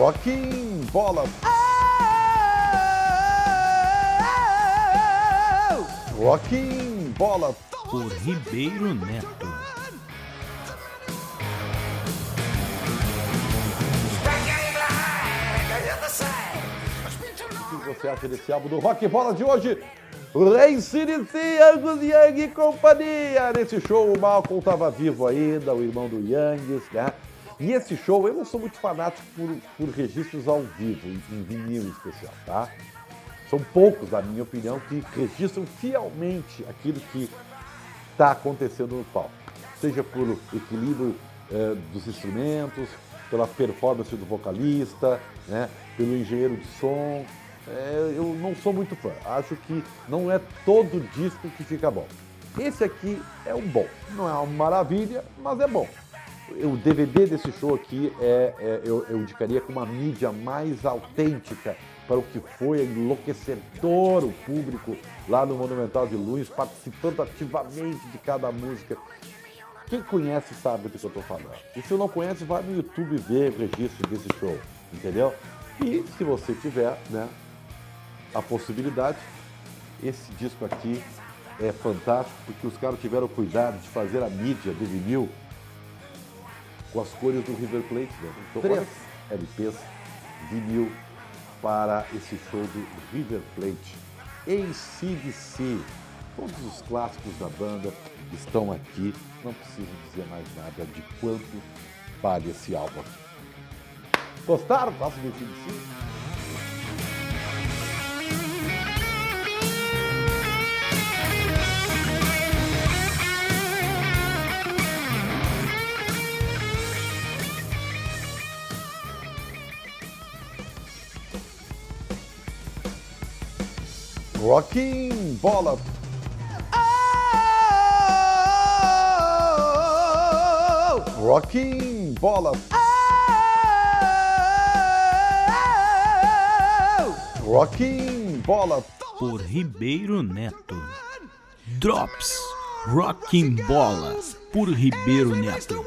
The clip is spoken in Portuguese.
Rocking Bola. Rocking Bola. Por Ribeiro Neto. O que você acha desse álbum do Rock Bola de hoje? Rei CDC, Angus Young e companhia. Nesse show, o Malcolm estava vivo ainda, o irmão do Young, né? E esse show, eu não sou muito fanático por, por registros ao vivo, em, vinil em especial, tá? São poucos, na minha opinião, que registram fielmente aquilo que está acontecendo no palco. Seja por equilíbrio eh, dos instrumentos, pela performance do vocalista, né, pelo engenheiro de som. É, eu não sou muito fã. Acho que não é todo disco que fica bom. Esse aqui é um bom. Não é uma maravilha, mas é bom. O DVD desse show aqui é, é eu, eu indicaria com uma mídia mais autêntica para o que foi enlouquecedor o público lá no Monumental de Luz, participando ativamente de cada música. Quem conhece sabe do que eu estou falando. E se não conhece, vai no YouTube ver o registro desse show, entendeu? E se você tiver né, a possibilidade, esse disco aqui é fantástico porque os caras tiveram cuidado de fazer a mídia do vinil com as cores do River Plate. Né? Então, Três LPs vinil para esse show do River Plate. ACDC, todos os clássicos da banda estão aqui. Não preciso dizer mais nada de quanto vale esse álbum. Gostaram? Faço do ACDC? Rocking Bola. Rocking Bola. Rocking Bola. Por Ribeiro Neto. Drops. Rocking Bola. Por Ribeiro Neto.